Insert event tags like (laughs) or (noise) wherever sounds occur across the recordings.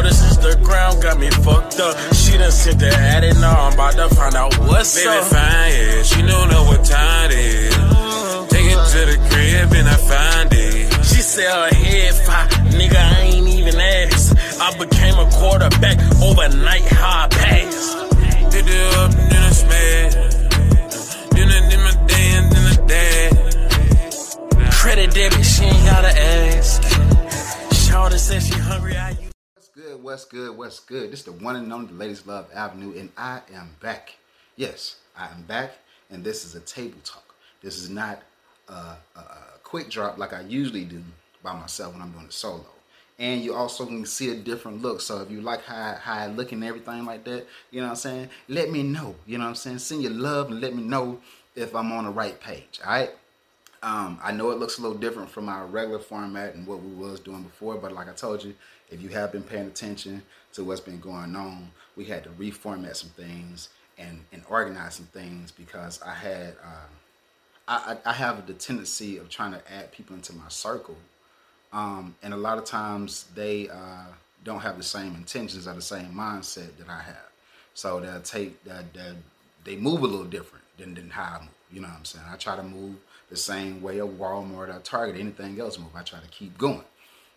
All this Instagram got me fucked up. She done sent the addy, now I'm about to find out what's Baby up. fine, yeah. She don't know what time it is. Take it to the crib and I find it. She said her head fine, nigga, I ain't even asked. I became a quarterback overnight, how I passed. Did it up, then I smash. Then I did my dance, then I dash. Credit debit, she ain't gotta ask. Shawty said she hungry, I What's good? What's good? This is the one and only Ladies Love Avenue, and I am back. Yes, I am back, and this is a table talk. This is not a, a, a quick drop like I usually do by myself when I'm doing a solo. And you also can see a different look. So if you like how, how I look and everything like that, you know what I'm saying? Let me know. You know what I'm saying? Send your love and let me know if I'm on the right page. All right. Um, I know it looks a little different from our regular format and what we was doing before, but like I told you, if you have been paying attention to what's been going on, we had to reformat some things and, and organize some things because I had uh, I, I have the tendency of trying to add people into my circle, um, and a lot of times they uh, don't have the same intentions or the same mindset that I have. So they'll take that that they move a little different than, than how I move. You know what I'm saying? I try to move the same way a Walmart or Target, anything else move. I try to keep going.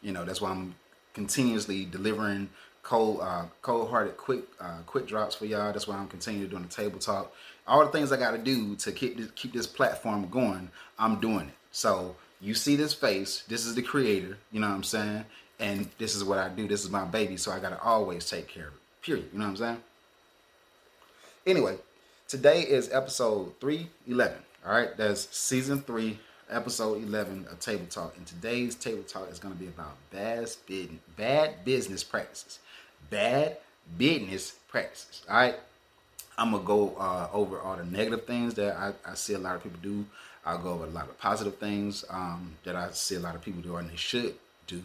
You know, that's why I'm continuously delivering cold, uh, cold-hearted, quick, uh, quick drops for y'all. That's why I'm continuing doing the table talk. All the things I got to do to keep this, keep this platform going, I'm doing it. So you see this face. This is the creator. You know what I'm saying? And this is what I do. This is my baby. So I got to always take care of it. Period. You know what I'm saying? Anyway, today is episode 311. All right, that's season three, episode 11 of Table Talk. And today's Table Talk is going to be about bad, business practices. Bad business practices. All right, I'm going to go uh, over all the negative things that I, I see a lot of people do. I'll go over a lot of positive things um, that I see a lot of people do and they should do.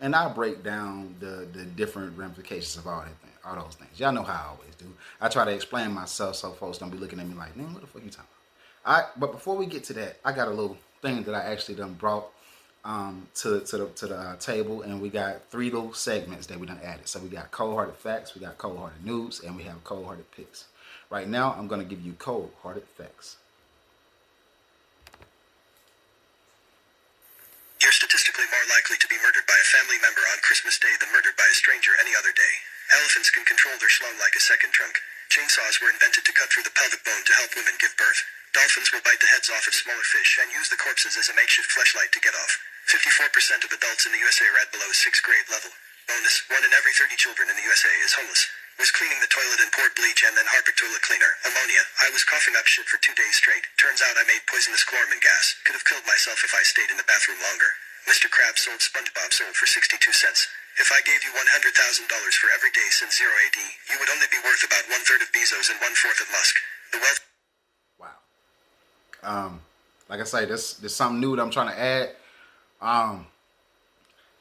And I'll break down the, the different ramifications of all that thing, all those things. Y'all know how I always do. I try to explain myself so folks don't be looking at me like, man, what the fuck you talking about? All right, but before we get to that, I got a little thing that I actually done brought um, to to the to the uh, table, and we got three little segments that we done added. So we got cold-hearted facts, we got cold-hearted news, and we have cold-hearted picks. Right now, I'm gonna give you cold-hearted facts. You're statistically more likely to be murdered by a family member on Christmas Day than murdered by a stranger any other day. Elephants can control their schlong like a second trunk. Chainsaws were invented to cut through the pelvic bone to help women give birth. Dolphins will bite the heads off of smaller fish and use the corpses as a makeshift fleshlight to get off. 54% of adults in the USA are at below 6th grade level. Bonus, 1 in every 30 children in the USA is homeless. Was cleaning the toilet and poured bleach and then Harpic toilet cleaner. Ammonia. I was coughing up shit for two days straight. Turns out I made poisonous chloramine gas. Could have killed myself if I stayed in the bathroom longer. Mr. Krabs sold SpongeBob sold for 62 cents. If I gave you $100,000 for every day since 0 AD, you would only be worth about one third of Bezos and one fourth of Musk. The wealth. Um, like I say, this there's something new that I'm trying to add. Um,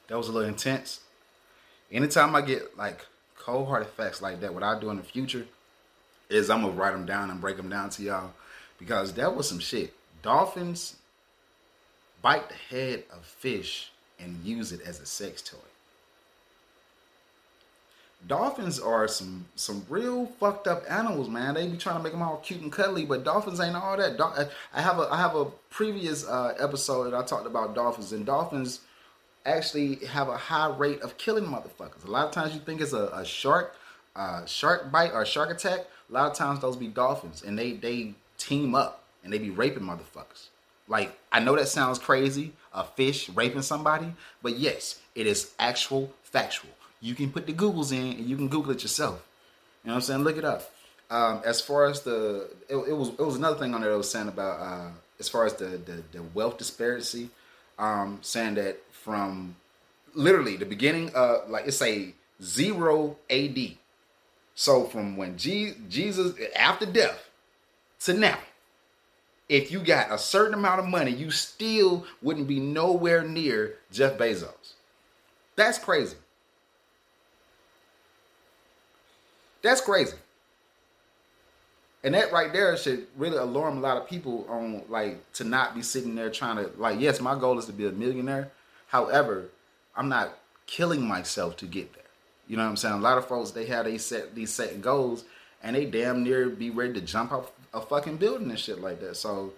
that was a little intense. Anytime I get like cold-hearted facts like that, what I do in the future is I'm gonna write them down and break them down to y'all because that was some shit. Dolphins bite the head of fish and use it as a sex toy. Dolphins are some some real fucked up animals, man. They be trying to make them all cute and cuddly, but dolphins ain't all that. I have a I have a previous uh, episode that I talked about dolphins, and dolphins actually have a high rate of killing motherfuckers. A lot of times you think it's a, a shark, uh, shark bite or shark attack. A lot of times those be dolphins, and they they team up and they be raping motherfuckers. Like I know that sounds crazy, a fish raping somebody, but yes, it is actual factual. You can put the Googles in and you can Google it yourself. You know what I'm saying? Look it up. Um, as far as the, it, it was it was another thing on there that was saying about uh, as far as the the, the wealth disparity, um, saying that from literally the beginning, of like it's a zero A.D. So from when Je- Jesus after death to now, if you got a certain amount of money, you still wouldn't be nowhere near Jeff Bezos. That's crazy. That's crazy. And that right there should really alarm a lot of people on like to not be sitting there trying to like, yes, my goal is to be a millionaire. However, I'm not killing myself to get there. You know what I'm saying? A lot of folks they have these set these set goals and they damn near be ready to jump off a fucking building and shit like that. So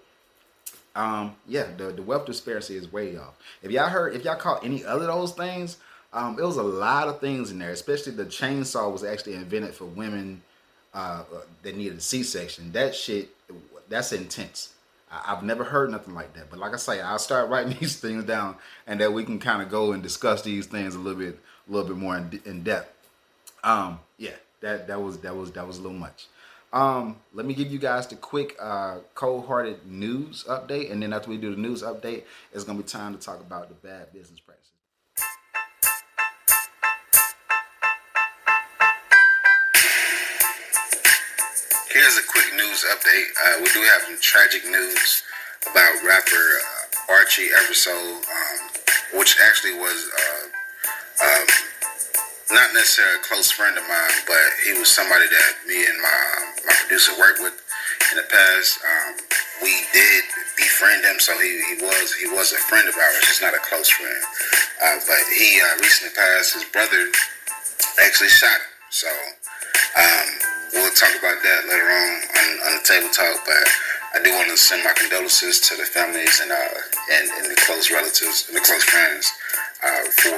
um, yeah, the, the wealth disparity is way off. If y'all heard, if y'all caught any other those things, um, it was a lot of things in there. Especially the chainsaw was actually invented for women uh, that needed a C-section. That shit, that's intense. I, have never heard nothing like that. But like I say, I'll start (laughs) writing these things down, and that we can kind of go and discuss these things a little bit, a little bit more in, in depth. Um, yeah, that that was that was that was a little much. Um, let me give you guys the quick uh, cold-hearted news update, and then after we do the news update, it's gonna be time to talk about the bad business practices. Here's a quick news update. Uh, we do have some tragic news about rapper uh, Archie Eversole, um, which actually was uh, um, not necessarily a close friend of mine, but he was somebody that me and my my producer worked with in the past. Um, we did befriend him, so he, he was he was a friend of ours, just not a close friend. Uh, but he uh, recently passed. His brother actually shot him, so um, we'll talk about that later on on, on the table talk. But I do want to send my condolences to the families and uh, and, and the close relatives and the close friends uh, for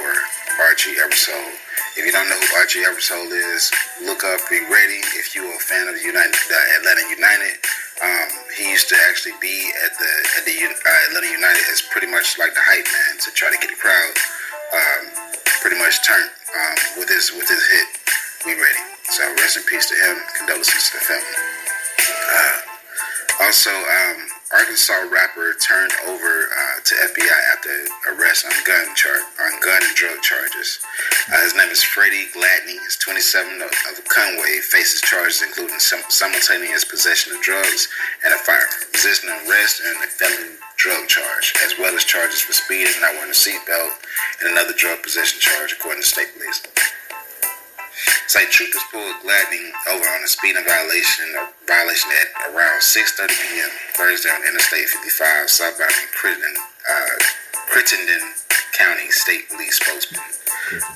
Archie Eversole. If you don't know who Archie Eversole is, look up, be ready. If you're a fan of the United, the Atlanta United, um, he used to actually be at the at the uh, Atlanta United as pretty much like the hype man to try to get the crowd um, pretty much turned um, with his with his hit. We ready. So rest in peace to him. Condolences to the family. Uh, also, um, Arkansas rapper turned over uh, to FBI after arrest on gun char- on gun and drug charges. Uh, his name is Freddie Gladney. He's 27 of, of Conway. Faces charges including sim- simultaneous possession of drugs and a firearm, resisting arrest, and a felony drug charge, as well as charges for speeding, not wearing a seatbelt, and another drug possession charge, according to state police. Site troopers pulled Gladney over on a speeding violation a violation at around 6:30 p.m. Thursday on Interstate 55, southbound in Crittenden, uh, Crittenden County State Police spokesman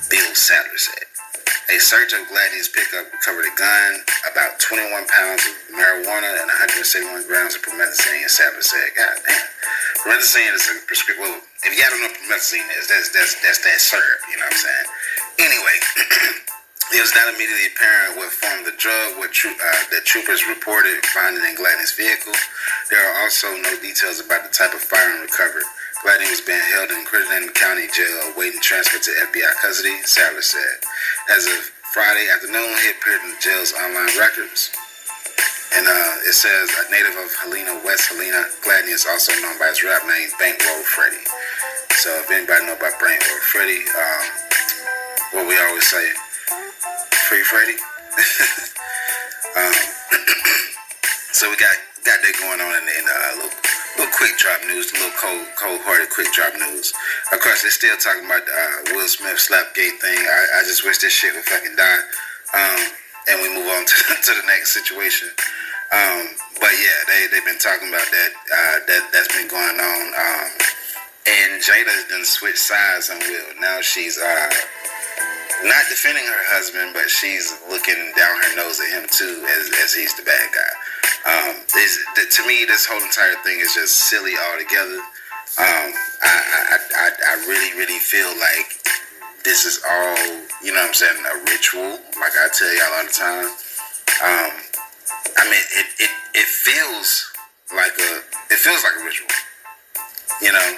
Bill Sadler said. A search of Gladney's pickup recovered a gun, about 21 pounds of marijuana, and 171 grams of promethazine. Sadler said, "God damn, promethazine is a prescription. Well, if you don't know what promethazine is, that's that's that's that syrup. You know what I'm saying? Anyway." (clears throat) It was not immediately apparent what form the drug what tro- uh, that troopers reported finding in Gladney's vehicle. There are also no details about the type of firearm recovered. Gladney was being held in Crittenden County Jail awaiting transfer to FBI custody, Sadler said. As of Friday afternoon, he appeared in the jail's online records. And uh, it says a native of Helena, West Helena, Gladney is also known by his rap name, Bankroll Freddie. So if anybody know about Bankroll Freddie, um, what we always say, Free Freddy. (laughs) um, (clears throat) so we got got that going on in, in uh, little little quick drop news, a little cold cold hearted quick drop news. Of course, they're still talking about the uh, Will Smith slapgate thing. I, I just wish this shit would fucking die. Um, and we move on (laughs) to, to the next situation. Um, but yeah, they they've been talking about that uh, that that's been going on. Um, and Jada's done switched sides on Will. Now she's uh, not defending her husband, but she's looking down her nose at him too, as, as he's the bad guy. Um, to me, this whole entire thing is just silly altogether. Um, I, I, I, I really, really feel like this is all, you know what I'm saying, a ritual, like I tell y'all all the time. Um, I mean, it, it, it feels like a, it feels like a ritual, you know?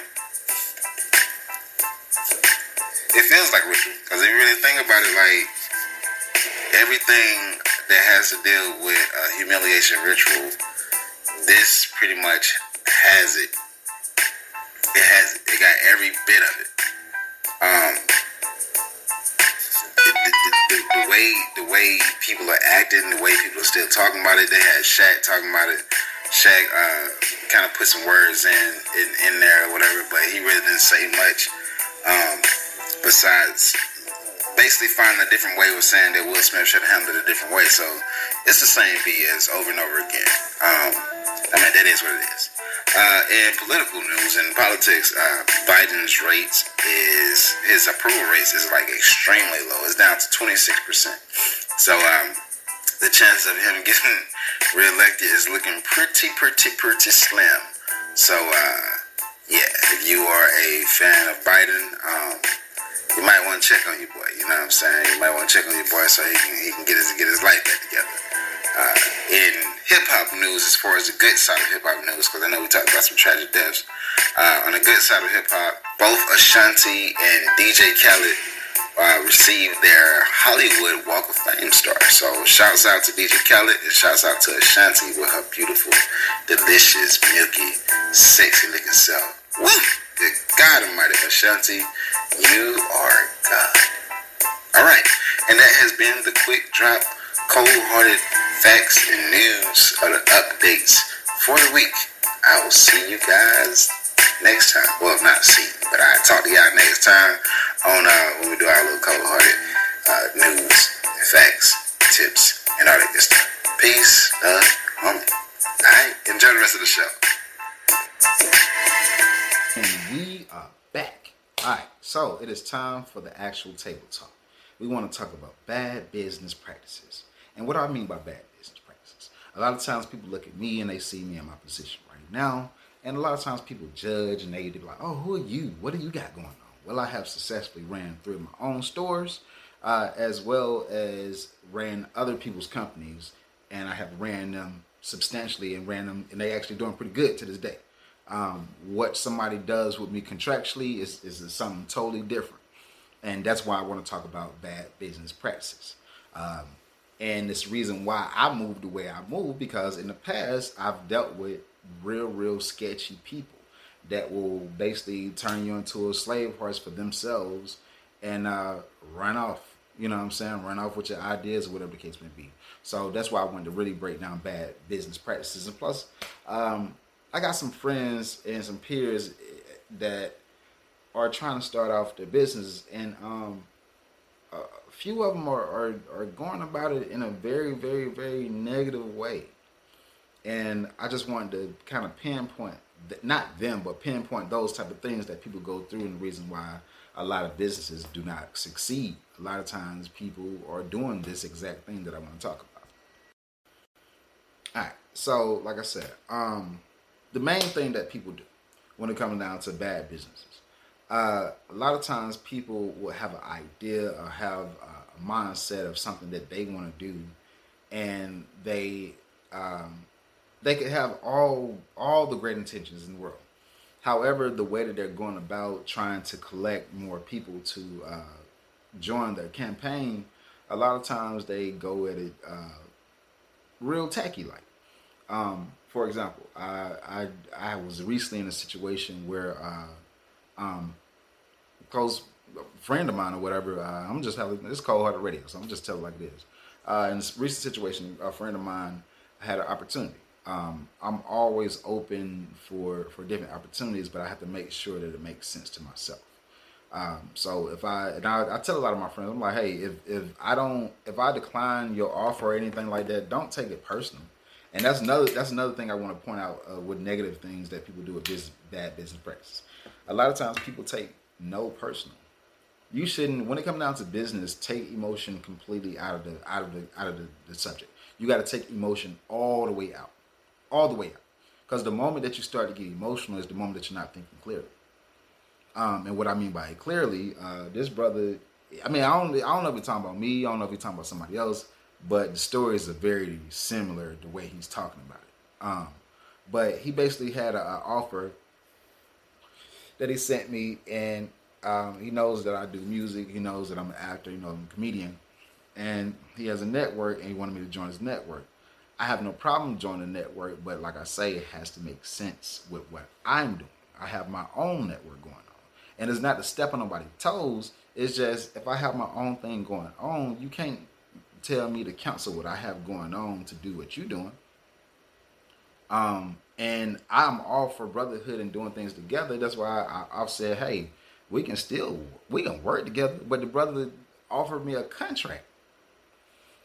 It feels like ritual because if you really think about it, like everything that has to deal with a humiliation ritual, this pretty much has it. It has it. It got every bit of it. Um, the, the, way the way people are acting, the way people are still talking about it. They had Shaq talking about it. Shaq uh, kind of put some words in, in in there or whatever, but he really didn't say much. Um, besides basically finding a different way of saying that Will Smith should have handled it a different way. So it's the same BS over and over again. Um, I mean, that is what it is. Uh, in political news and politics, uh, Biden's rates is his approval rates is like extremely low. It's down to 26 percent. So um, the chance of him (laughs) getting reelected is looking pretty, pretty, pretty slim. So uh, yeah, if you are a fan of Biden, um, you might want to check on your boy. You know what I'm saying? You might want to check on your boy so he can he can get his get his life back together. Uh, in hip hop news, as far as the good side of hip hop news, because I know we talked about some tragic deaths. Uh, on the good side of hip hop, both Ashanti and DJ Khaled uh, received their Hollywood Walk of Fame star. So shouts out to DJ Khaled and shouts out to Ashanti with her beautiful, delicious, milky, sexy looking self. Woo! Good God Almighty, Ashanti, you are God. All right, and that has been the quick drop, cold-hearted facts and news of the updates for the week. I will see you guys next time. Well, not see, but I talk to y'all next time on uh, when we do our little cold-hearted uh, news, facts, tips, and all that good stuff. Peace, love, homie. All right, enjoy the rest of the show. And we are back. All right, so it is time for the actual table talk. We want to talk about bad business practices. And what do I mean by bad business practices? A lot of times people look at me and they see me in my position right now. And a lot of times people judge and they be like, oh, who are you? What do you got going on? Well, I have successfully ran through my own stores uh, as well as ran other people's companies. And I have ran them substantially and ran them, and they actually doing pretty good to this day. Um, what somebody does with me contractually is, is something totally different. And that's why I want to talk about bad business practices. Um, and it's reason why I moved the way I moved because in the past I've dealt with real, real sketchy people that will basically turn you into a slave horse for themselves and uh, run off. You know what I'm saying? Run off with your ideas or whatever the case may be. So that's why I wanted to really break down bad business practices. And plus, um, I got some friends and some peers that are trying to start off their business, and um, a few of them are, are, are going about it in a very, very, very negative way. And I just wanted to kind of pinpoint, not them, but pinpoint those type of things that people go through, and the reason why a lot of businesses do not succeed. A lot of times, people are doing this exact thing that I want to talk about. All right, so like I said, um, the main thing that people do when it comes down to bad businesses. Uh, a lot of times people will have an idea or have a mindset of something that they want to do, and they um, they could have all all the great intentions in the world. However, the way that they're going about trying to collect more people to uh, join their campaign, a lot of times they go at it uh, real tacky like. Um, for example, I, I I was recently in a situation where uh, um, close friend of mine or whatever. Uh, I'm just having this cold hearted radio, so I'm just telling like it is. Uh, in this recent situation, a friend of mine had an opportunity. Um, I'm always open for for different opportunities, but I have to make sure that it makes sense to myself. Um, so if I and I, I, tell a lot of my friends, I'm like, hey, if if I don't if I decline your offer or anything like that, don't take it personal. And that's another that's another thing I want to point out uh, with negative things that people do with business, bad business practices. A lot of times people take no personal. You shouldn't when it comes down to business, take emotion completely out of the out of the out of the, the subject. You got to take emotion all the way out, all the way out. Because the moment that you start to get emotional is the moment that you're not thinking clearly. Um, and what I mean by it clearly, uh, this brother, I mean, I don't, I don't know if you're talking about me. I don't know if you're talking about somebody else but the stories are very similar the way he's talking about it. Um, but he basically had an offer that he sent me, and um, he knows that I do music. He knows that I'm an actor. You know, I'm a comedian, and he has a network, and he wanted me to join his network. I have no problem joining the network, but like I say, it has to make sense with what I'm doing. I have my own network going on, and it's not to step on nobody's toes. It's just if I have my own thing going on, you can't tell me to cancel what I have going on to do what you're doing. Um, and I'm all for brotherhood and doing things together. That's why I, I've said, hey, we can still we can work together. But the brother offered me a contract,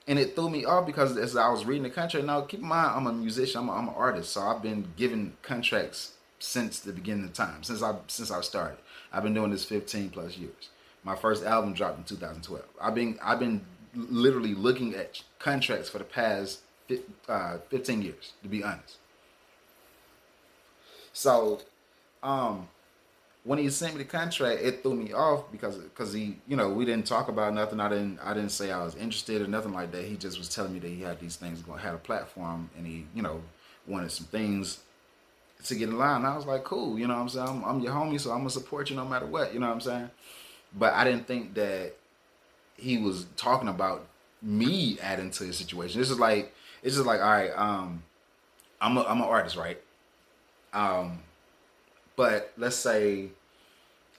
and it threw me off because as I was reading the contract. Now, keep in mind, I'm a musician. I'm, a, I'm an artist, so I've been given contracts since the beginning of time, since I since I started. I've been doing this 15 plus years. My first album dropped in 2012. I've been I've been literally looking at contracts for the past uh, 15 years, to be honest. So, um, when he sent me the contract, it threw me off because because he, you know, we didn't talk about nothing. I didn't I didn't say I was interested or nothing like that. He just was telling me that he had these things going, had a platform, and he, you know, wanted some things to get in line. I was like, cool, you know what I'm saying? I'm, I'm your homie, so I'm gonna support you no matter what, you know what I'm saying? But I didn't think that he was talking about me adding to his situation. This is like it's just like, all right, um, I'm a, I'm an artist, right? Um, but let's say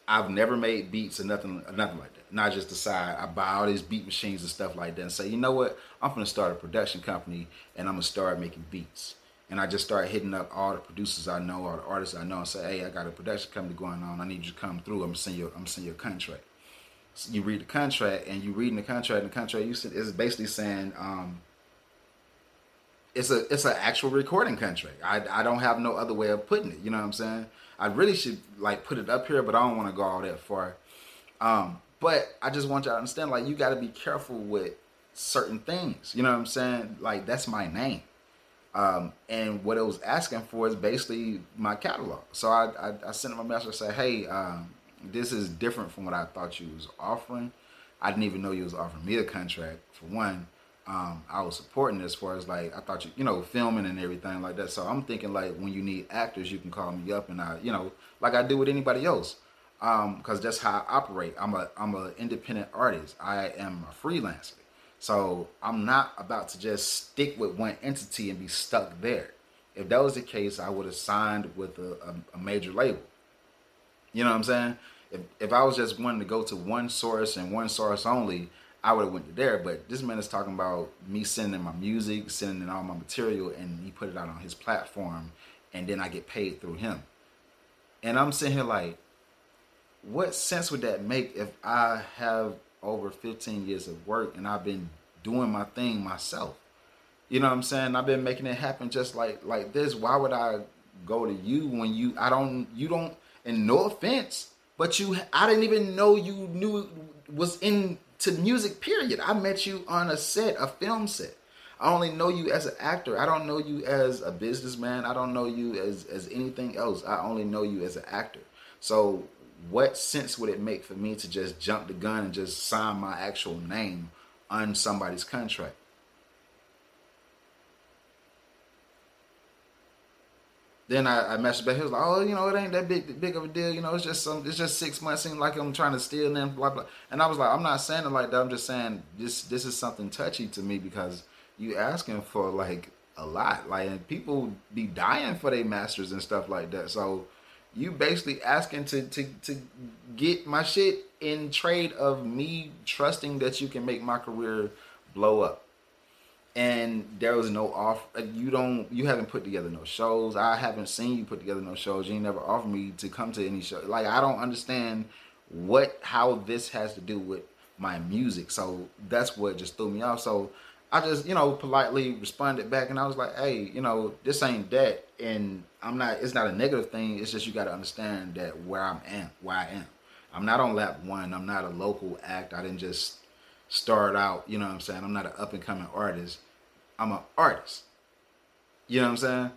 I've never made beats or nothing, or nothing like that. Not just decide I buy all these beat machines and stuff like that, and say, you know what, I'm gonna start a production company and I'm gonna start making beats. And I just start hitting up all the producers I know, all the artists I know, and say, hey, I got a production company going on. I need you to come through. I'm gonna send you, I'm send you a contract. You read the contract, and you reading the contract, and the contract you said is basically saying, um, it's a it's an actual recording contract. I I don't have no other way of putting it. You know what I'm saying? I really should like put it up here, but I don't want to go all that far. Um, but I just want y'all to understand, like, you got to be careful with certain things. You know what I'm saying? Like, that's my name. Um, and what it was asking for is basically my catalog. So I, I, I sent him a message and said, hey, um, this is different from what I thought you was offering. I didn't even know you was offering me a contract for one um, I was supporting as far as like I thought you you know filming and everything like that. So I'm thinking like when you need actors, you can call me up and I you know like I do with anybody else because um, that's how I operate. I'm a I'm an independent artist. I am a freelancer. So I'm not about to just stick with one entity and be stuck there. If that was the case, I would have signed with a, a, a major label. You know what I'm saying? If if I was just wanting to go to one source and one source only, I would have went to there. But this man is talking about me sending my music, sending all my material, and he put it out on his platform, and then I get paid through him. And I'm sitting here like, what sense would that make if I have over 15 years of work and I've been doing my thing myself? You know what I'm saying? I've been making it happen just like like this. Why would I go to you when you I don't you don't and no offense, but you I didn't even know you knew was into music, period. I met you on a set, a film set. I only know you as an actor. I don't know you as a businessman. I don't know you as, as anything else. I only know you as an actor. So, what sense would it make for me to just jump the gun and just sign my actual name on somebody's contract? Then I, I messaged back. He was like, "Oh, you know, it ain't that big big of a deal. You know, it's just some. It's just six months. Seems like I'm trying to steal them. Blah blah." And I was like, "I'm not saying it like that. I'm just saying this. This is something touchy to me because you asking for like a lot. Like people be dying for their masters and stuff like that. So you basically asking to to to get my shit in trade of me trusting that you can make my career blow up and there was no off uh, you don't you haven't put together no shows. I haven't seen you put together no shows. You never offered me to come to any show. Like i don't understand what how this has to do with my music. So that's what just threw me off. So i just you know politely responded back and i was like hey you know this ain't that. And i'm not it's not a negative thing. It's just you got to understand that where i'm at where i am. I'm not on lap one. I'm not a local act. I didn't just start out, you know what I'm saying? I'm not an up and coming artist. I'm an artist. You know what I'm saying?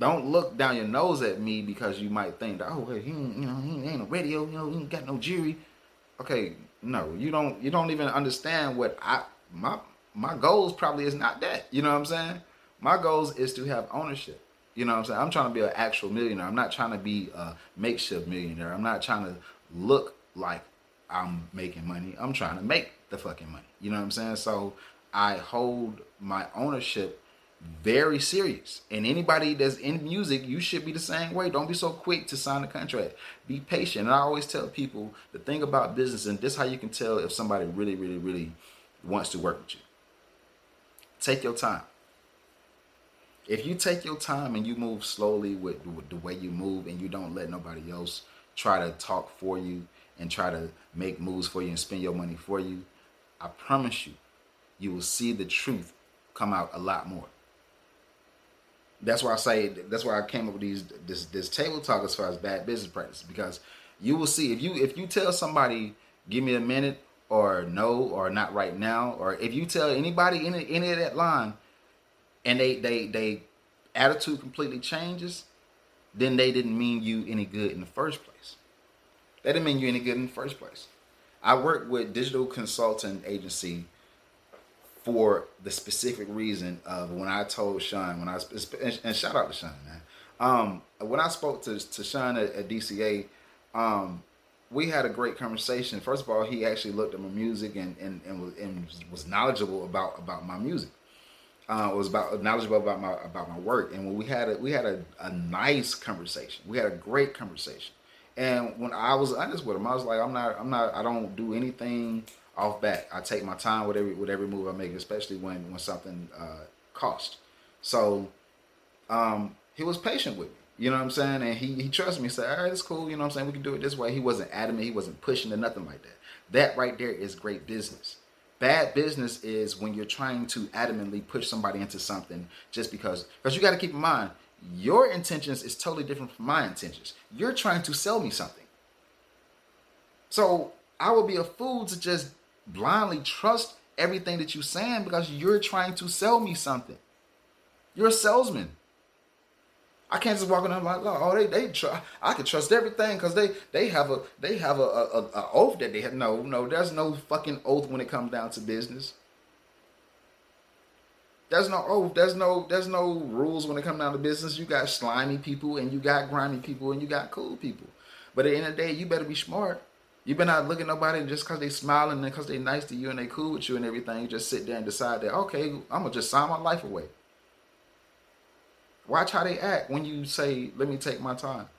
Don't look down your nose at me because you might think that, oh, he, you know, he ain't a radio, you know, he ain't got no jury. Okay, no, you don't. You don't even understand what I my my goals probably is not that. You know what I'm saying? My goals is to have ownership. You know what I'm saying? I'm trying to be an actual millionaire. I'm not trying to be a makeshift millionaire. I'm not trying to look like I'm making money. I'm trying to make the fucking money. You know what I'm saying? So I hold my ownership very serious. And anybody that's in music, you should be the same way. Don't be so quick to sign a contract. Be patient. And I always tell people the thing about business, and this how you can tell if somebody really, really, really wants to work with you. Take your time. If you take your time and you move slowly with, with the way you move and you don't let nobody else try to talk for you and try to make moves for you and spend your money for you, I promise you, you will see the truth come out a lot more. That's why I say that's why I came up with these this this table talk as far as bad business practice because you will see if you if you tell somebody give me a minute or no or not right now or if you tell anybody any any of that line and they they they attitude completely changes then they didn't mean you any good in the first place they didn't mean you any good in the first place i work with digital consulting agency for the specific reason of when i told sean when i and shout out to sean man um when i spoke to, to sean at, at dca um we had a great conversation. First of all, he actually looked at my music and and, and, was, and was knowledgeable about about my music. Uh, was about knowledgeable about my about my work. And when we had a we had a, a nice conversation. We had a great conversation. And when I was honest with him, I was like, I'm not I'm not I don't do anything off bat. I take my time with every with every move I make, especially when when something uh, costs. So um, he was patient with me. You know what I'm saying? And he he trusted me. He said, all right, it's cool. You know what I'm saying? We can do it this way. He wasn't adamant. He wasn't pushing or nothing like that. That right there is great business. Bad business is when you're trying to adamantly push somebody into something just because. Because you got to keep in mind, your intentions is totally different from my intentions. You're trying to sell me something. So I would be a fool to just blindly trust everything that you're saying because you're trying to sell me something. You're a salesman. I can't just walk in there like, oh, they they try. I can trust everything because they they have a they have a, a, a oath that they have. No, no, there's no fucking oath when it comes down to business. There's no oath. There's no there's no rules when it comes down to business. You got slimy people and you got grimy people and you got cool people. But at the end of the day, you better be smart. You better not look at nobody just because they smiling and because they nice to you and they cool with you and everything. You just sit there and decide that okay, I'm gonna just sign my life away. Watch how they act when you say, "Let me take my time,"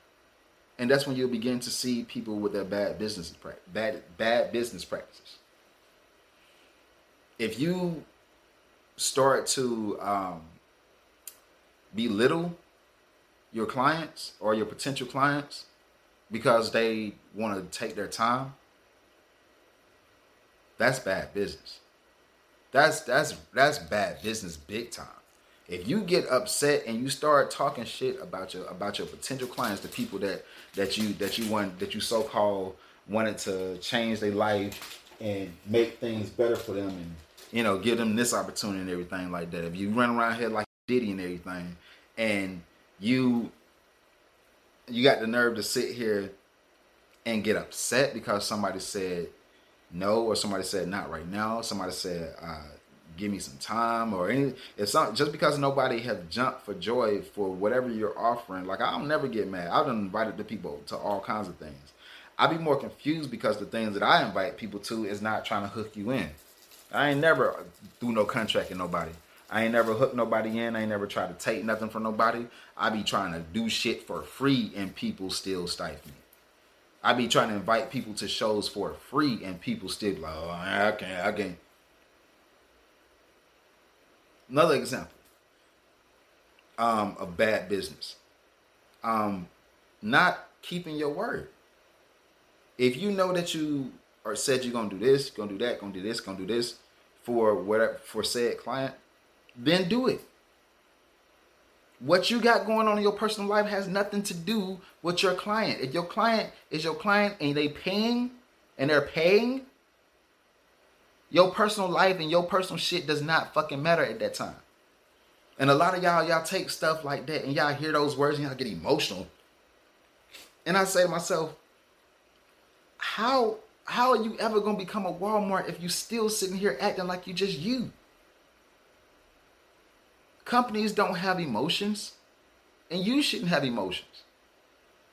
and that's when you'll begin to see people with their bad business bad bad business practices. If you start to um, belittle your clients or your potential clients because they want to take their time, that's bad business. That's that's that's bad business big time. If you get upset and you start talking shit about your about your potential clients, the people that that you that you want that you so called wanted to change their life and make things better for them and you know give them this opportunity and everything like that. If you run around here like Diddy and everything, and you you got the nerve to sit here and get upset because somebody said no or somebody said not right now, somebody said uh, give me some time or any if some just because nobody have jumped for joy for whatever you're offering like i'll never get mad. I've invited the people to all kinds of things. I'd be more confused because the things that i invite people to is not trying to hook you in i ain't never do no contract with nobody I ain't never hooked nobody in. I ain't never tried to take nothing from nobody. I be trying to do shit for free and people still stifle me. I be trying to invite people to shows for free and people still like, oh, I can't, I can't. Another example um, of bad business. Um, not keeping your word. If you know that you or said you're gonna do this, gonna do that, gonna do this, gonna do this for whatever for said client, then do it. What you got going on in your personal life has nothing to do with your client. If your client is your client and they paying and they're paying your personal life and your personal shit does not fucking matter at that time. And a lot of y'all, y'all take stuff like that and y'all hear those words and y'all get emotional. And I say to myself, how how are you ever gonna become a Walmart if you still sitting here acting like you just you? Companies don't have emotions, and you shouldn't have emotions.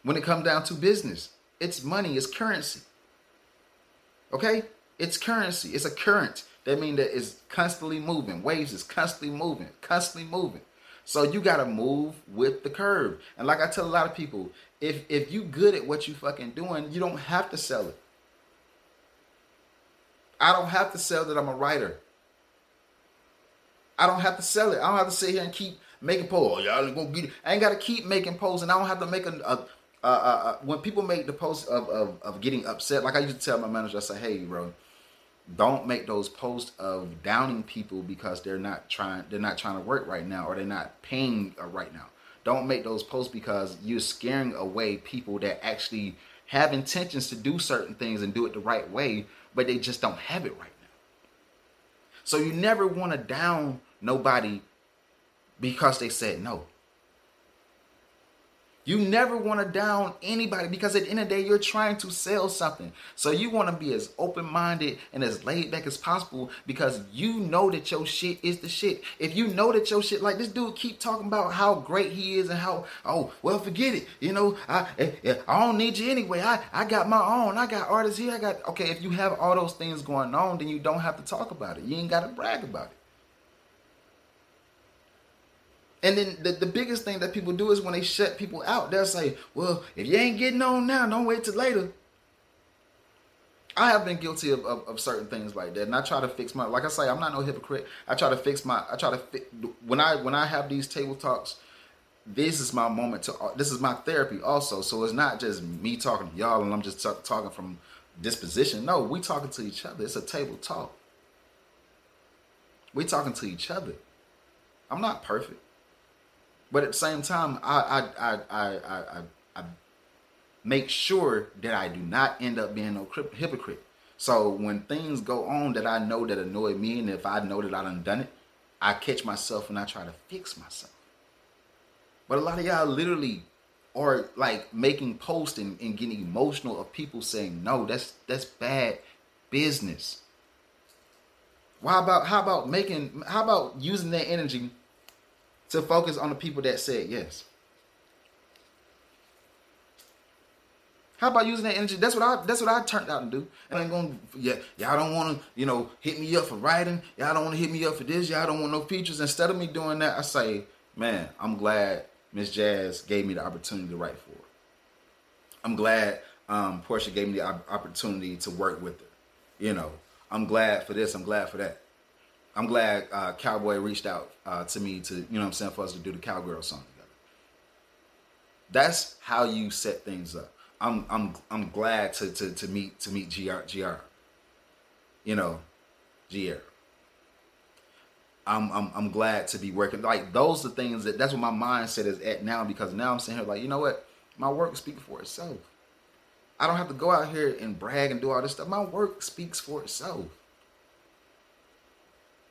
When it comes down to business, it's money, it's currency. Okay? It's currency. It's a current. That means that it's constantly moving. Waves is constantly moving, constantly moving. So you gotta move with the curve. And like I tell a lot of people, if if you good at what you fucking doing, you don't have to sell it. I don't have to sell that I'm a writer. I don't have to sell it. I don't have to sit here and keep making posts. Oh, y'all gonna. I ain't gotta keep making posts, and I don't have to make a, a when people make the post of, of of getting upset. Like I used to tell my manager, I say, "Hey, bro, don't make those posts of downing people because they're not trying they're not trying to work right now or they're not paying uh, right now don't make those posts because you're scaring away people that actually have intentions to do certain things and do it the right way but they just don't have it right now. So you never want to down nobody because they said no you never want to down anybody because at the end of the day, you're trying to sell something. So you want to be as open minded and as laid back as possible because you know that your shit is the shit. If you know that your shit, like this dude keep talking about how great he is and how, oh, well, forget it. You know, I, eh, eh, I don't need you anyway. I, I got my own. I got artists here. I got, okay, if you have all those things going on, then you don't have to talk about it. You ain't got to brag about it. And then the, the biggest thing that people do is when they shut people out, they'll say, well, if you ain't getting on now, don't wait till later. I have been guilty of, of, of, certain things like that, and I try to fix my. Like I say, I'm not no hypocrite. I try to fix my. I try to fi- when I when I have these table talks. This is my moment to. This is my therapy also. So it's not just me talking to y'all, and I'm just t- talking from disposition. No, we talking to each other. It's a table talk. We talking to each other. I'm not perfect. But at the same time, I I I I I, I make sure that I do not end up being no hypocrite. So when things go on that I know that annoy me, and if I know that I done done it, I catch myself and I try to fix myself. But a lot of y'all literally are like making posts and, and getting emotional of people saying no, that's that's bad business. Why about how about making how about using that energy to focus on the people that said yes. How about using that energy? That's what I that's what I turned out to do. And I'm going, yeah, y'all don't want to, you know, hit me up for writing. Y'all don't want to hit me up for this. Y'all don't want no features. Instead of me doing that, I say, man, I'm glad Miss Jazz gave me the opportunity to write for her. I'm glad um, Portia gave me the opportunity to work with her. You know, I'm glad for this. I'm glad for that. I'm glad uh, Cowboy reached out uh, to me to, you know I'm saying, for us to do the Cowgirl song together. That's how you set things up. I'm I'm I'm glad to to, to meet to meet GR GR. You know, GR. I'm, I'm I'm glad to be working. Like those are things that that's what my mindset is at now because now I'm sitting here like, you know what? My work speaks for itself. I don't have to go out here and brag and do all this stuff. My work speaks for itself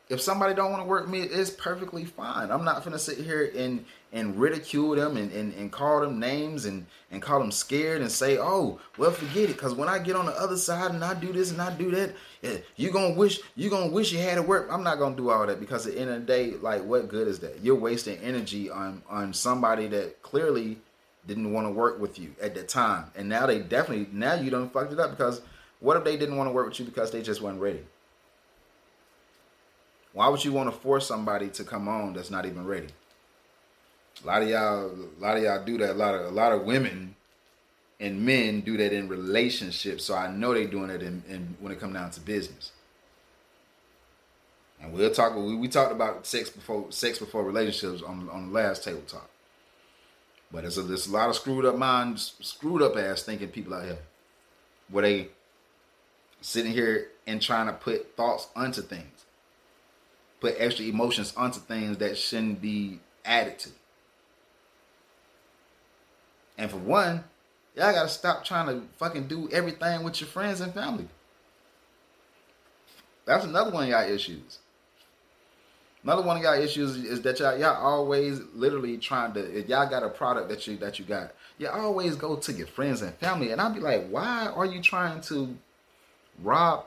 if somebody don't want to work with me, it's perfectly fine. I'm not gonna sit here and and ridicule them and, and, and call them names and, and call them scared and say, oh, well, forget it. Cause when I get on the other side and I do this and I do that, yeah, you gonna wish you gonna wish you had to work. I'm not gonna do all that because at the end of the day, like what good is that? You're wasting energy on on somebody that clearly didn't want to work with you at that time. And now they definitely now you don't fucked it up because what if they didn't want to work with you because they just weren't ready? Why would you want to force somebody to come on that's not even ready? A lot of y'all, a lot of y'all do that. A lot of a lot of women and men do that in relationships. So I know they're doing it in, in when it comes down to business. And we'll talk. We, we talked about sex before sex before relationships on on the last table talk. But there's a, there's a lot of screwed up minds, screwed up ass thinking people out here, where they sitting here and trying to put thoughts onto things put extra emotions onto things that shouldn't be added to. And for one, y'all gotta stop trying to fucking do everything with your friends and family. That's another one of y'all issues. Another one of y'all issues is that y'all y'all always literally trying to if y'all got a product that you that you got, you always go to your friends and family. And I'll be like, why are you trying to rob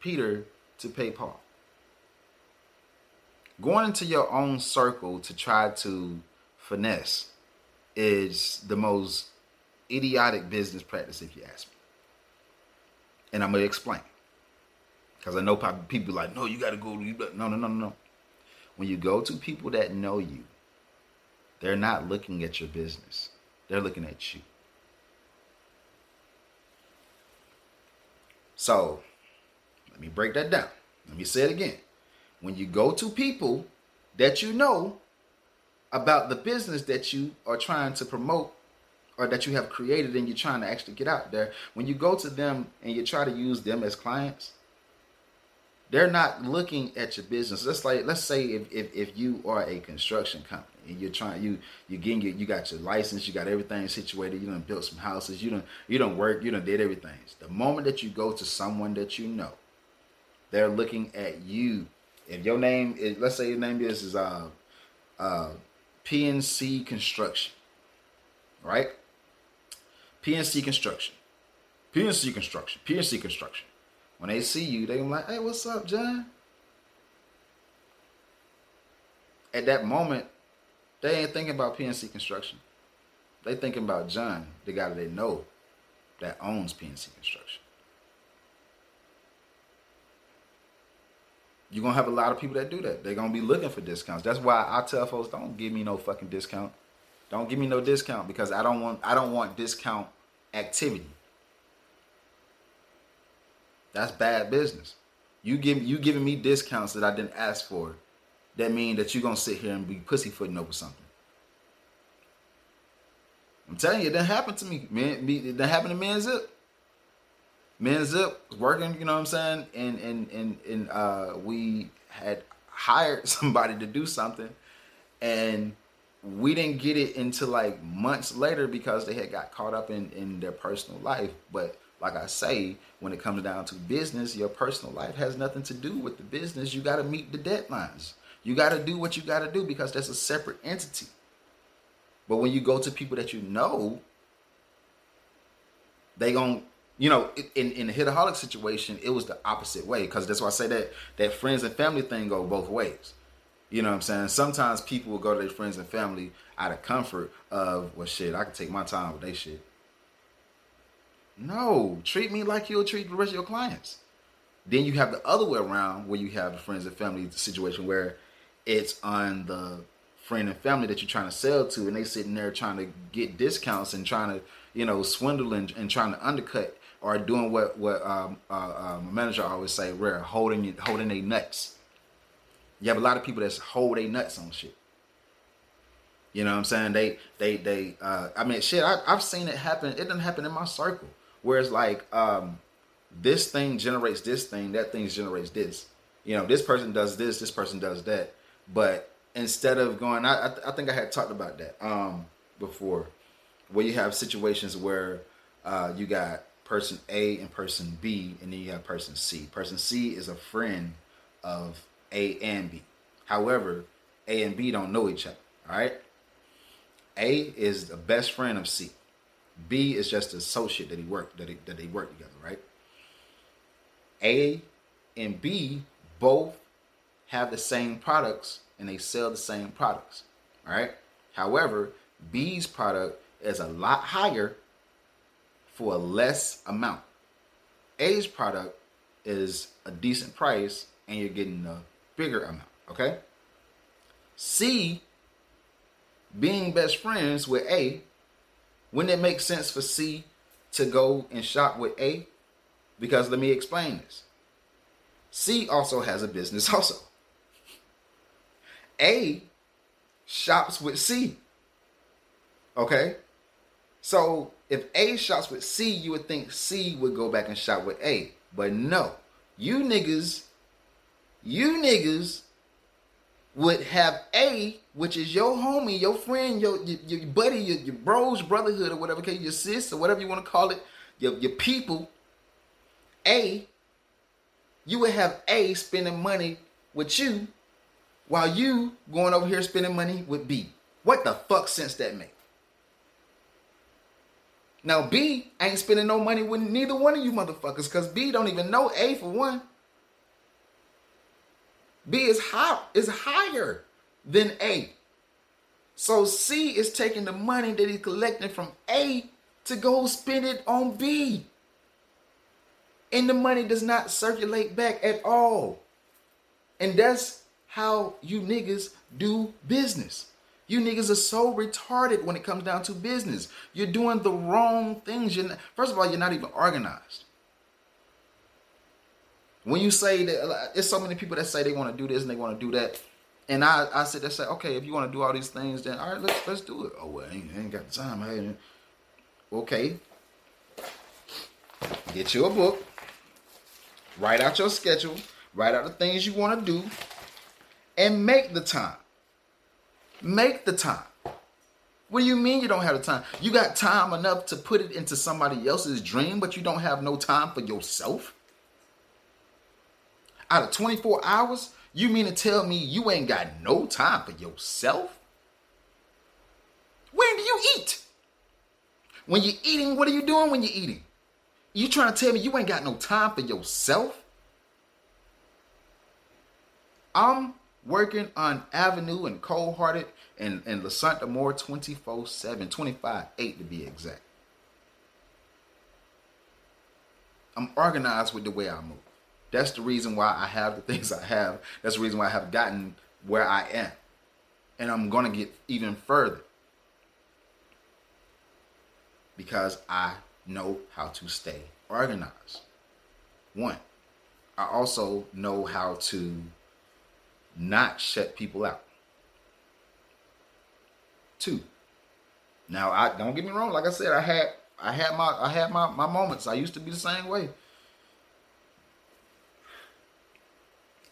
Peter to pay Paul? Going into your own circle to try to finesse is the most idiotic business practice if you ask me. And I'm gonna explain. Because I know people like, no, you gotta go. To. No, no, no, no, no. When you go to people that know you, they're not looking at your business. They're looking at you. So, let me break that down. Let me say it again when you go to people that you know about the business that you are trying to promote or that you have created and you're trying to actually get out there, when you go to them and you try to use them as clients, they're not looking at your business. Let's like let's say if, if, if you are a construction company and you're trying you you getting your, you got your license, you got everything situated, you done built some houses, you don't you don't work, you done did everything. The moment that you go to someone that you know, they're looking at you. If your name is let's say your name is is uh uh PNC Construction, right? PNC Construction. PNC Construction. PNC Construction. When they see you, they like, hey, what's up, John? At that moment, they ain't thinking about PNC Construction. They thinking about John, the guy that they know that owns PNC Construction. You're gonna have a lot of people that do that. They're gonna be looking for discounts. That's why I tell folks, don't give me no fucking discount. Don't give me no discount because I don't want I don't want discount activity. That's bad business. You give you giving me discounts that I didn't ask for. That mean that you're gonna sit here and be pussyfooting over something. I'm telling you, it didn't happen to me. Man, it didn't happen to me and Zip. Me and Zip working, you know what I'm saying? And and and and uh, we had hired (laughs) somebody to do something, and we didn't get it until like months later because they had got caught up in in their personal life. But like I say, when it comes down to business, your personal life has nothing to do with the business. You got to meet the deadlines. You got to do what you got to do because that's a separate entity. But when you go to people that you know, they gon' you know in in the hitaholic situation, it was the opposite way because that's why I say that that friends and family thing go both ways. You know what I'm saying? Sometimes people will go to their friends and family out of comfort of well shit, I can take my time with they shit. No, treat me like you'll treat the rest of your clients. Then you have the other way around where you have the friends and family situation where it's on the friend and family that you're trying to sell to, and they sitting there trying to get discounts and trying to, you know, swindle and, and trying to undercut or doing what what um, uh, um, manager always say, where holding holding their nuts. You have a lot of people that hold their nuts on shit. You know what I'm saying? They they they. Uh, I mean, shit. I, I've seen it happen. It doesn't happen in my circle. Where it's like um, this thing generates this thing, that thing generates this. You know, this person does this, this person does that. But instead of going, I, I, I think I had talked about that um, before, where you have situations where uh, you got person A and person B, and then you have person C. Person C is a friend of A and B. However, A and B don't know each other. All right. A is the best friend of C. B is just an associate that he worked that, that they work together, right? A and B both have the same products and they sell the same products, right? However, B's product is a lot higher for a less amount. A's product is a decent price and you're getting a bigger amount, okay? C being best friends with A wouldn't it make sense for C to go and shop with A? Because let me explain this. C also has a business (laughs) also. A shops with C. Okay? So if A shots with C, you would think C would go back and shot with A. But no. You niggas, you niggas would have A, which is your homie, your friend, your your, your buddy, your, your bros, brotherhood, or whatever, your sis, or whatever you want to call it, your, your people. A, you would have A spending money with you while you going over here spending money with B. What the fuck sense that make? Now B ain't spending no money with neither one of you motherfuckers because B don't even know A for one. B is high is higher than A. So C is taking the money that he's collecting from A to go spend it on B. And the money does not circulate back at all. And that's how you niggas do business. You niggas are so retarded when it comes down to business. You're doing the wrong things. You're not, first of all, you're not even organized. When you say that, there's so many people that say they want to do this and they want to do that, and I, I sit there say, okay, if you want to do all these things, then all right, let's let's do it. Oh well, I ain't, I ain't got the time. Okay, get you a book, write out your schedule, Write out the things you want to do and make the time. Make the time. What do you mean you don't have the time? You got time enough to put it into somebody else's dream, but you don't have no time for yourself? Out of 24 hours, you mean to tell me you ain't got no time for yourself? When do you eat? When you're eating, what are you doing when you're eating? You trying to tell me you ain't got no time for yourself? I'm working on Avenue and Cold Hearted and, and Lasanta Moore 24 7, 25 8 to be exact. I'm organized with the way I move. That's the reason why I have the (laughs) things I have. That's the reason why I have gotten where I am. And I'm going to get even further because I know how to stay organized. One, I also know how to not shut people out. Two, now I don't get me wrong. Like I said, I had I had my I had my my moments. I used to be the same way.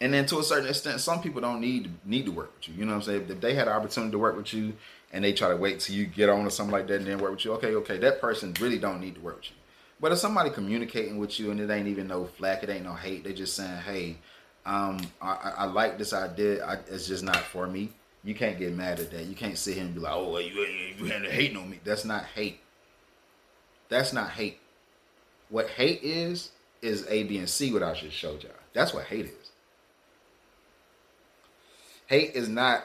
And then to a certain extent, some people don't need need to work with you. You know what I'm saying? If they had an opportunity to work with you and they try to wait till you get on or something like that and then work with you, okay, okay, that person really don't need to work with you. But if somebody communicating with you and it ain't even no flack, it ain't no hate, they just saying, hey, um, I, I like this idea. I, it's just not for me. You can't get mad at that. You can't sit here and be like, oh, you you had hating on me. That's not hate. That's not hate. What hate is is A, B, and C. What I just showed y'all. That's what hate is. Hate is not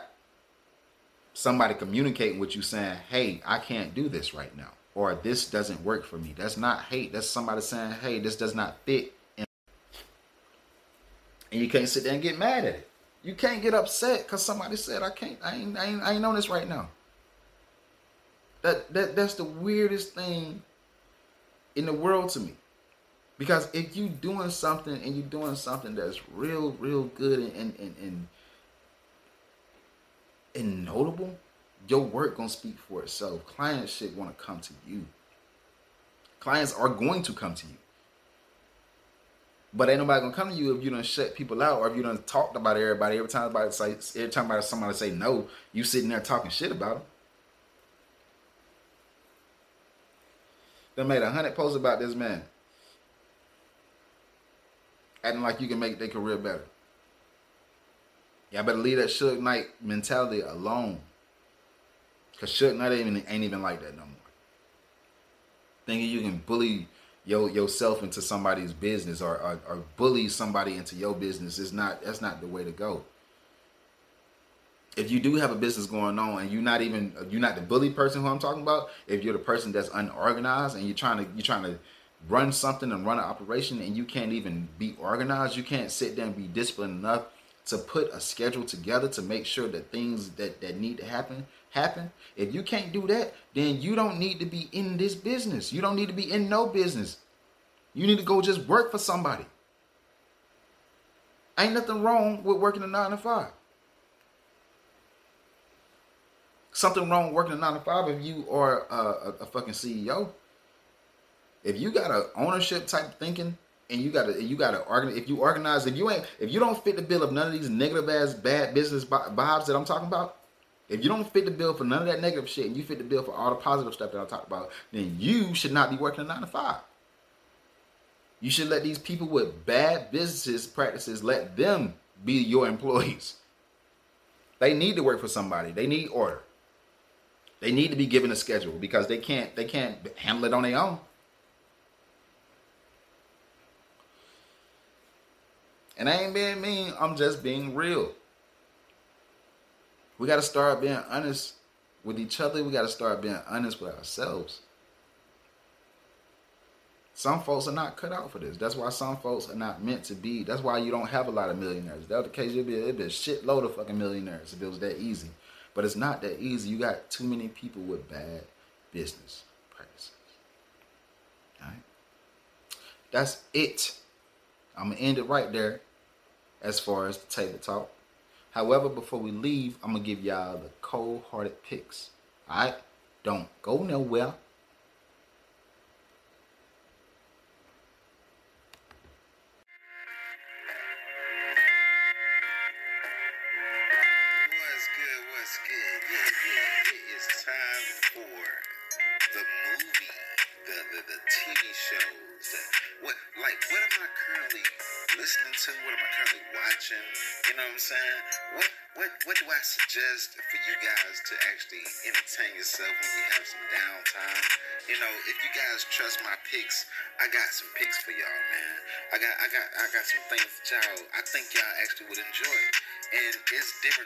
somebody communicating with you saying, hey, I can't do this right now. Or this doesn't work for me. That's not hate. That's somebody saying, hey, this does not fit. And you can't sit there and get mad at it. You can't get upset because somebody said, I can't, I ain't, I ain't, I ain't on this right now. That, that that's the weirdest thing in the world to me. Because if you doing something and you doing something that's real, real good and and, and, and and notable, your work gonna speak for itself. Clients should want to come to you. Clients are going to come to you. But ain't nobody gonna come to you if you don't shut people out or if you don't talked about everybody every time about say every time about somebody say no, you sitting there talking shit about them. They made a hundred posts about this man. Acting like you can make their career better. Y'all better leave that Suge Knight mentality alone. Cause Suge Knight ain't even, ain't even like that no more. Thinking you can bully your yourself into somebody's business or, or, or bully somebody into your business is not that's not the way to go. If you do have a business going on and you're not even you're not the bully person who I'm talking about, if you're the person that's unorganized and you're trying to you're trying to run something and run an operation and you can't even be organized, you can't sit there and be disciplined enough to put a schedule together to make sure that things that, that need to happen happen. If you can't do that, then you don't need to be in this business. You don't need to be in no business. You need to go just work for somebody. Ain't nothing wrong with working a nine to five. Something wrong working a nine to five if you are a, a, a fucking CEO. If you got a ownership type thinking and you gotta you gotta organize if you organize if you ain't if you don't fit the bill of none of these negative ass bad business vibes that I'm talking about, if you don't fit the bill for none of that negative shit and you fit the bill for all the positive stuff that I talked about, then you should not be working a nine to five. You should let these people with bad businesses practices let them be your employees. They need to work for somebody. They need order. They need to be given a schedule because they can't they can't handle it on their own. And I ain't being mean, I'm just being real. We got to start being honest with each other. We got to start being honest with ourselves. Some folks are not cut out for this. That's why some folks are not meant to be. That's why you don't have a lot of millionaires. If that was the case, you'd be, be a shitload of fucking millionaires if it was that easy. But it's not that easy. You got too many people with bad business practices. All right? That's it. I'm going to end it right there as far as the table talk. However, before we leave, I'm gonna give y'all the cold hearted picks. Alright? Don't go nowhere.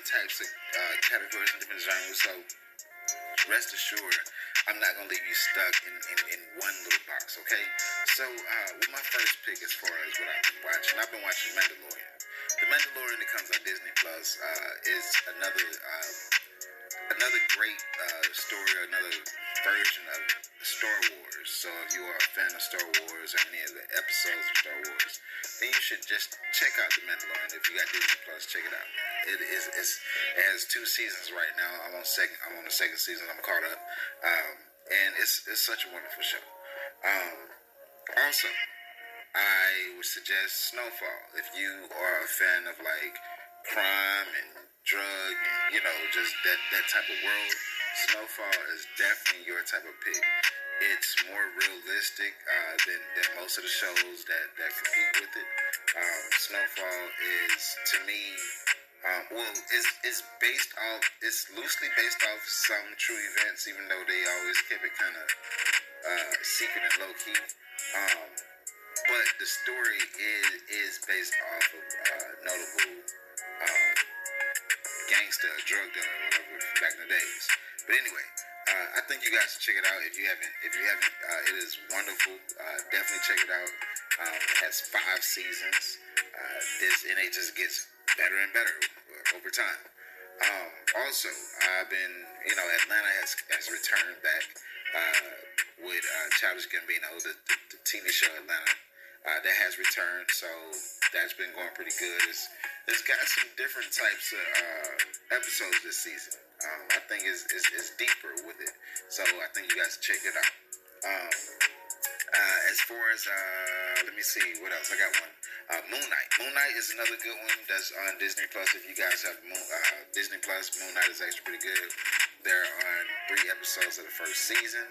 Types of uh, categories and different genres. So rest assured, I'm not gonna leave you stuck in, in, in one little box, okay? So, uh, with my first pick as far as what I've been watching, I've been watching Mandalorian. The Mandalorian that comes on Disney Plus uh, is another uh, another great uh, story, another version of Star Wars. So, if you are a fan of Star Wars or any of the episodes of Star Wars, then you should just check out the Mandalorian. If you got Disney Plus, check it out. It is it's, it has two seasons right now. I'm on second. I'm on the second season. I'm caught up, um, and it's it's such a wonderful show. Um, also, I would suggest Snowfall if you are a fan of like crime and drug and you know just that that type of world. Snowfall is definitely your type of pick. It's more realistic uh, than, than most of the shows that, that compete with it. Um, Snowfall is to me um, well, it's, it's based off, it's loosely based off some true events, even though they always kept it kind of uh, secret and low key. Um, but the story is is based off of uh, notable um, gangster, drug dealer, whatever back in the days. But anyway, uh, I think you guys should check it out. If you haven't, if you haven't, uh, it is wonderful. Uh, definitely check it out. Um, it has five seasons. Uh, this and it just gets better and better over time. Um, also, I've been, you know, Atlanta has, has returned back uh, with uh, Childish Gambino, the, the, the TV show Atlanta. Uh, that has returned, so that's been going pretty good. It's, it's got some different types of episodes this season. Um, I think it's, it's, it's deeper with it, so I think you guys check it out. Um, uh, as far as uh, let me see what else I got one. Uh, Moon Knight. Moon Knight is another good one that's on Disney Plus. If you guys have Moon, uh, Disney Plus, Moon Knight is actually pretty good. They're on three episodes of the first season.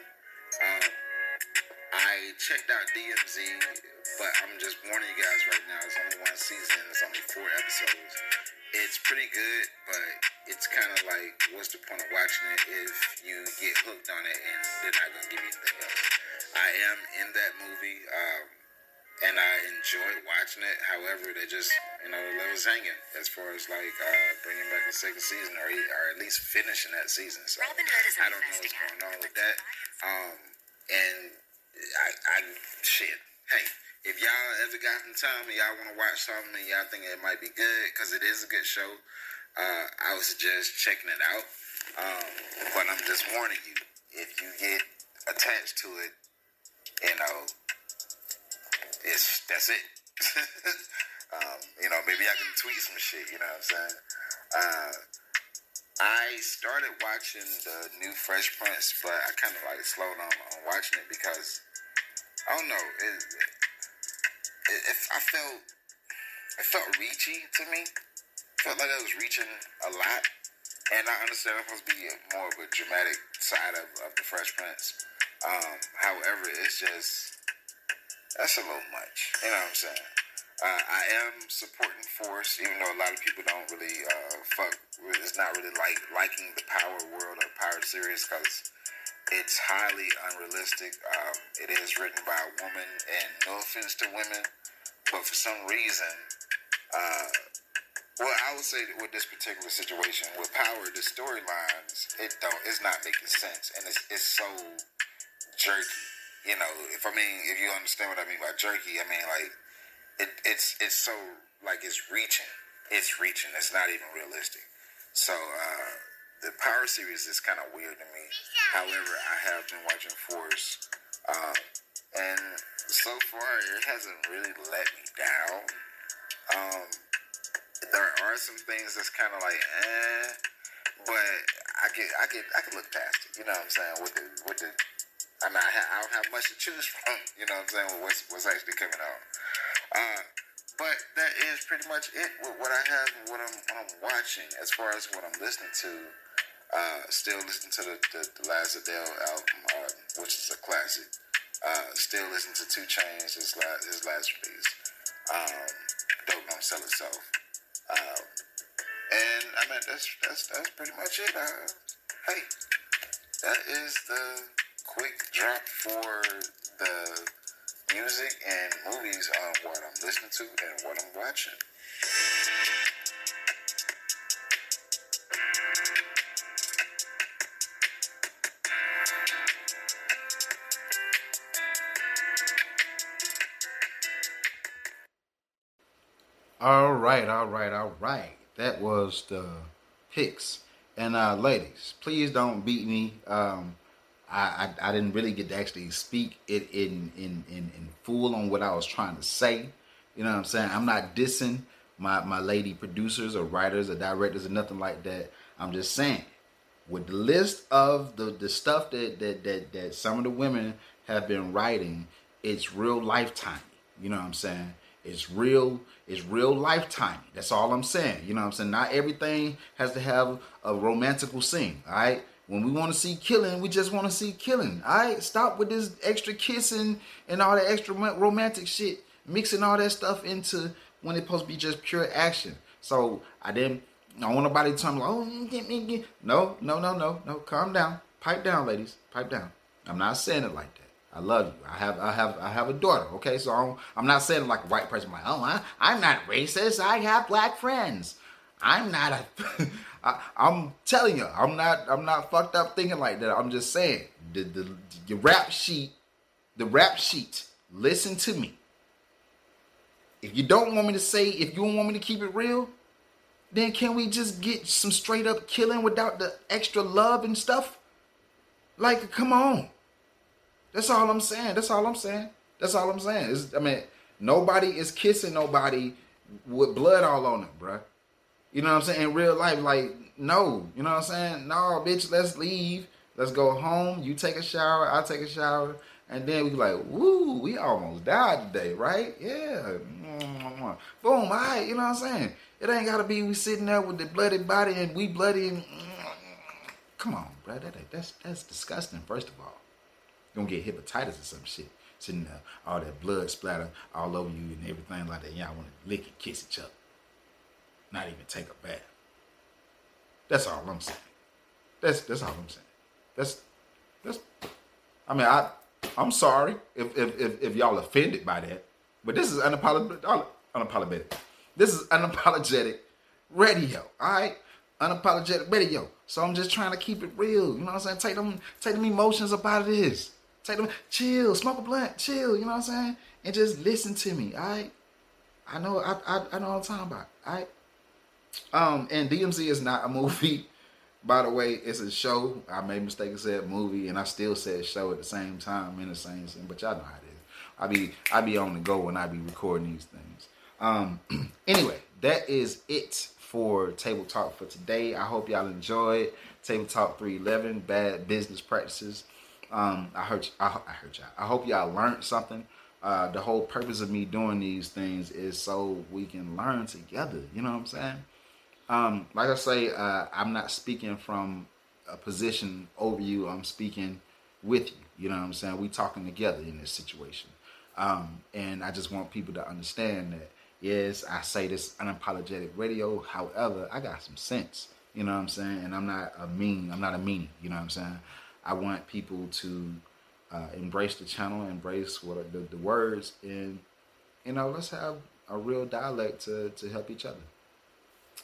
Um, I checked out DMZ, but I'm just warning you guys right now. It's only one season. It's only four episodes. It's pretty good, but it's kind of like, what's the point of watching it if you get hooked on it and they're not gonna give you anything else? I am in that movie, um, and I enjoyed watching it. However, they just, you know, the level's hanging as far as like uh, bringing back the second season, or or at least finishing that season. So Robin Hood is a I don't know what's going on with that. Um, and I, I, shit. Hey, if y'all ever got some time and y'all want to watch something and y'all think it might be good, because it is a good show, uh, I would suggest checking it out. Um, but I'm just warning you, if you get attached to it, you know, it's that's it. (laughs) um, you know, maybe I can tweet some shit. You know what I'm saying? Uh, I started watching the new Fresh Prince, but I kind of like slowed on on watching it because I don't know. It, it, it, I felt it felt reachy to me. Felt like I was reaching a lot, and I understand I'm supposed to be more of a dramatic side of, of the Fresh Prince. Um, however, it's just that's a little much. You know what I'm saying? Uh, I am supporting Force, even though a lot of people don't really uh, fuck. It's not really like liking the Power world or Power series because it's highly unrealistic. Um, it is written by a woman, and no offense to women, but for some reason, uh, well, I would say that with this particular situation with Power, the storylines it don't, it's not making sense, and it's it's so jerky. You know, if I mean, if you understand what I mean by jerky, I mean like it, it's it's so like it's reaching. It's reaching. It's not even realistic. So uh, the Power series is kind of weird to me. However, I have been watching Force, um, and so far it hasn't really let me down. Um, there are some things that's kind of like, eh, but I get I get I can look past it. You know what I'm saying? With the with the I mean, I, ha- I don't have much to choose (laughs) from. You know what I'm saying? What's what's actually coming out. Uh, but that is pretty much it with what I have and what I'm, what I'm watching as far as what I'm listening to. Uh, still listening to the, the, the Adele album, uh, which is a classic. Uh, still listening to Two Chainz, his last, his last release. Um, Gonna Sell Itself. Um, and I mean, that's, that's, that's pretty much it. Uh, hey, that is the quick drop for the music and movies on what I'm listening to and what I'm watching. All right, all right, all right. That was the picks. And uh, ladies, please don't beat me. Um, I, I, I didn't really get to actually speak it in, in in in full on what I was trying to say. You know what I'm saying? I'm not dissing my my lady producers or writers or directors or nothing like that. I'm just saying with the list of the the stuff that that that, that some of the women have been writing, it's real lifetime. You know what I'm saying? It's real, it's real lifetime. That's all I'm saying. You know what I'm saying? Not everything has to have a romantical scene. All right. When we want to see killing, we just want to see killing. All right. Stop with this extra kissing and all that extra romantic shit, mixing all that stuff into when it's supposed to be just pure action. So I didn't. I don't want nobody to tell me, oh. No, no, no, no, no. Calm down. Pipe down, ladies. Pipe down. I'm not saying it like that. I love you. I have I have I have a daughter. Okay, so I'm, I'm not saying like a white person. I'm like, oh, I, I'm not racist. I have black friends. I'm not a. (laughs) I, I'm telling you, I'm not. I'm not fucked up thinking like that. I'm just saying the the rap sheet, the rap sheet. Listen to me. If you don't want me to say, if you don't want me to keep it real, then can we just get some straight up killing without the extra love and stuff? Like, come on. That's all I'm saying. That's all I'm saying. That's all I'm saying. It's, I mean, nobody is kissing nobody with blood all on them, bruh. You know what I'm saying? In real life, like, no. You know what I'm saying? No, bitch, let's leave. Let's go home. You take a shower. I take a shower. And then we like, woo, we almost died today, right? Yeah. Mm-hmm. Boom, all right. You know what I'm saying? It ain't got to be we sitting there with the bloody body and we bloody and... Mm-hmm. Come on, bro. That, that's, that's disgusting, first of all gonna get hepatitis or some shit. Sitting there, all that blood splatter all over you and everything like that. Y'all want to lick and kiss each other. Not even take a bath. That's all I'm saying. That's that's all I'm saying. That's that's. I mean, I I'm sorry if if if, if y'all offended by that, but this is unapologetic. Unapologetic. This is unapologetic radio. All right, unapologetic radio. So I'm just trying to keep it real. You know what I'm saying? Take them, take them emotions about this. Take them, chill, smoke a blunt, chill. You know what I'm saying? And just listen to me. All right. I know. I, I, I know what I'm talking about. All right. Um, and DMZ is not a (laughs) movie. By the way, it's a show. I made a mistake and said movie, and I still said show at the same time in the same scene. But y'all know how it is. I be I be on the go when I be recording these things. Um, (clears throat) anyway, that is it for Table Talk for today. I hope y'all enjoyed Table Talk 311, Bad Business Practices. Um, I heard, I, I heard y'all. I hope y'all learned something. Uh, the whole purpose of me doing these things is so we can learn together. You know what I'm saying? Um, like I say, uh, I'm not speaking from a position over you. I'm speaking with you. You know what I'm saying? We talking together in this situation. Um, and I just want people to understand that, yes, I say this unapologetic radio. However, I got some sense. You know what I'm saying? And I'm not a mean, I'm not a meanie. You know what I'm saying? I want people to uh, embrace the channel, embrace what the, the words, and you know, let's have a real dialect to to help each other.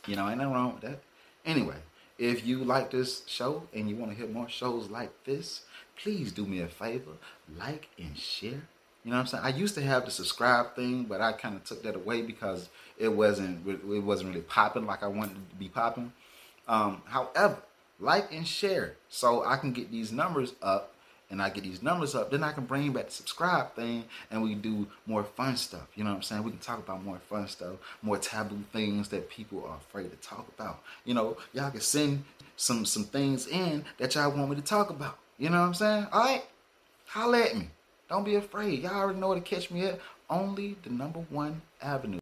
You know, ain't nothing wrong with that. Anyway, if you like this show and you want to hear more shows like this, please do me a favor, like and share. You know what I'm saying? I used to have the subscribe thing, but I kind of took that away because it wasn't it wasn't really popping like I wanted to be popping. Um, however, like and share so I can get these numbers up and I get these numbers up, then I can bring back the subscribe thing and we do more fun stuff. You know what I'm saying? We can talk about more fun stuff, more taboo things that people are afraid to talk about. You know, y'all can send some some things in that y'all want me to talk about. You know what I'm saying? All right, holla at me. Don't be afraid. Y'all already know where to catch me at. Only the number one avenue.